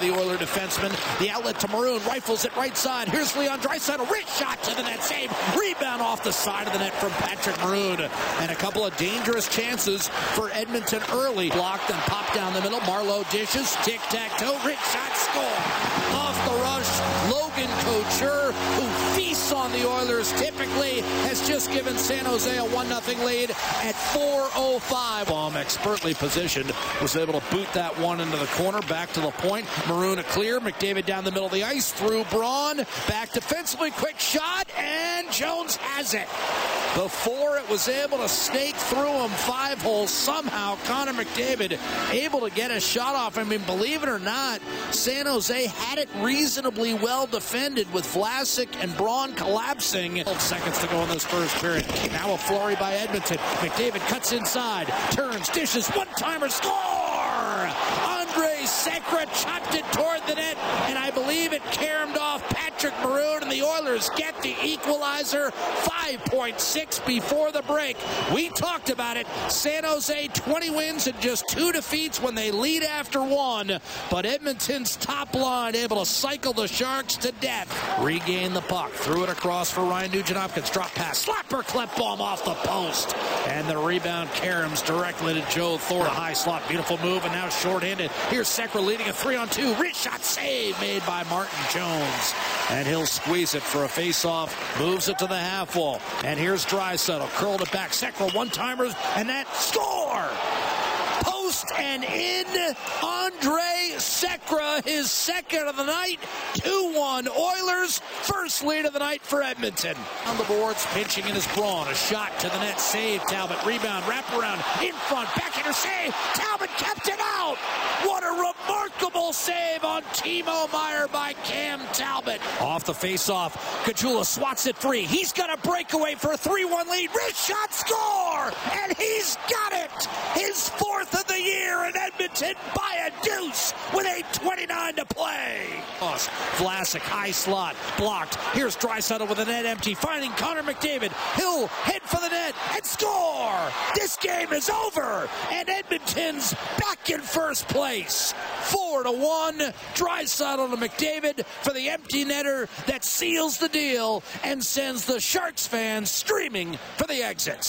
The Oiler defenseman, the outlet to Maroon, rifles it right side. Here's Leon Draisaitl, wrist shot to the net, save, rebound off the side of the net from Patrick Maroon, and a couple of dangerous chances for Edmonton early. Blocked and popped down the middle. Marleau dishes, tic tac toe, wrist shot, score. The Oilers typically, has just given San Jose a 1 0 lead at 4.05. Bomb expertly positioned, was able to boot that one into the corner, back to the point. Maroon a clear. McDavid down the middle of the ice through Braun. Back defensively. Quick shot. And Jones has it. Before it was able to snake through him five holes, somehow Connor McDavid able to get a shot off. I mean, believe it or not, San Jose had it reasonably well defended with Vlasic and Braun collapsing. Seconds to go in this first period. Now a flurry by Edmonton. McDavid cuts inside, turns, dishes, one-timer, score! Andrej Sekera chopped it toward the net, and I believe it caromed Oilers get the equalizer 5.6 before the break. We talked about it. San Jose 20 wins and just two defeats when they lead after one, but Edmonton's top line able to cycle the Sharks to death. Regain the puck, threw it across for Ryan Nugent-Hopkins, drop pass, slapper Klefbom off the post, and the rebound caroms directly to Joe Thornton. High slot, beautiful move, and now short-handed. Here's Sekera leading a three-on-two. Wrist shot save made by Martin Jones. And he'll squeeze it for a face-off. Moves it to the half wall. And here's Draisaitl. Curled it back. Sekera one-timers. And that score! Post and in. Andrej Sekera, his second of the night. 2-1 Oilers. First lead of the night for Edmonton. On the boards, pinching in his Braun. A shot to the net. Save. Talbot. Rebound. Wraparound. In front. Backhander save. Talbot kept it out. What a remarkable save on Timo Meier by Cam Talbot. Off the face-off. Caggiula swats it free. He's got a breakaway for a 3-1 lead. Wrist shot score! And he's got it! His fourth of the year in Edmonton by a deuce with 8.29 to play. Vlasic, high slot, blocked. Here's Draisaitl with the net empty, finding Connor McDavid. He'll head for the net and score! This game is over, and Edmonton's back in first place. Four to one. Draisaitl to McDavid for the empty netter that seals the deal and sends the Sharks fans streaming for the exits.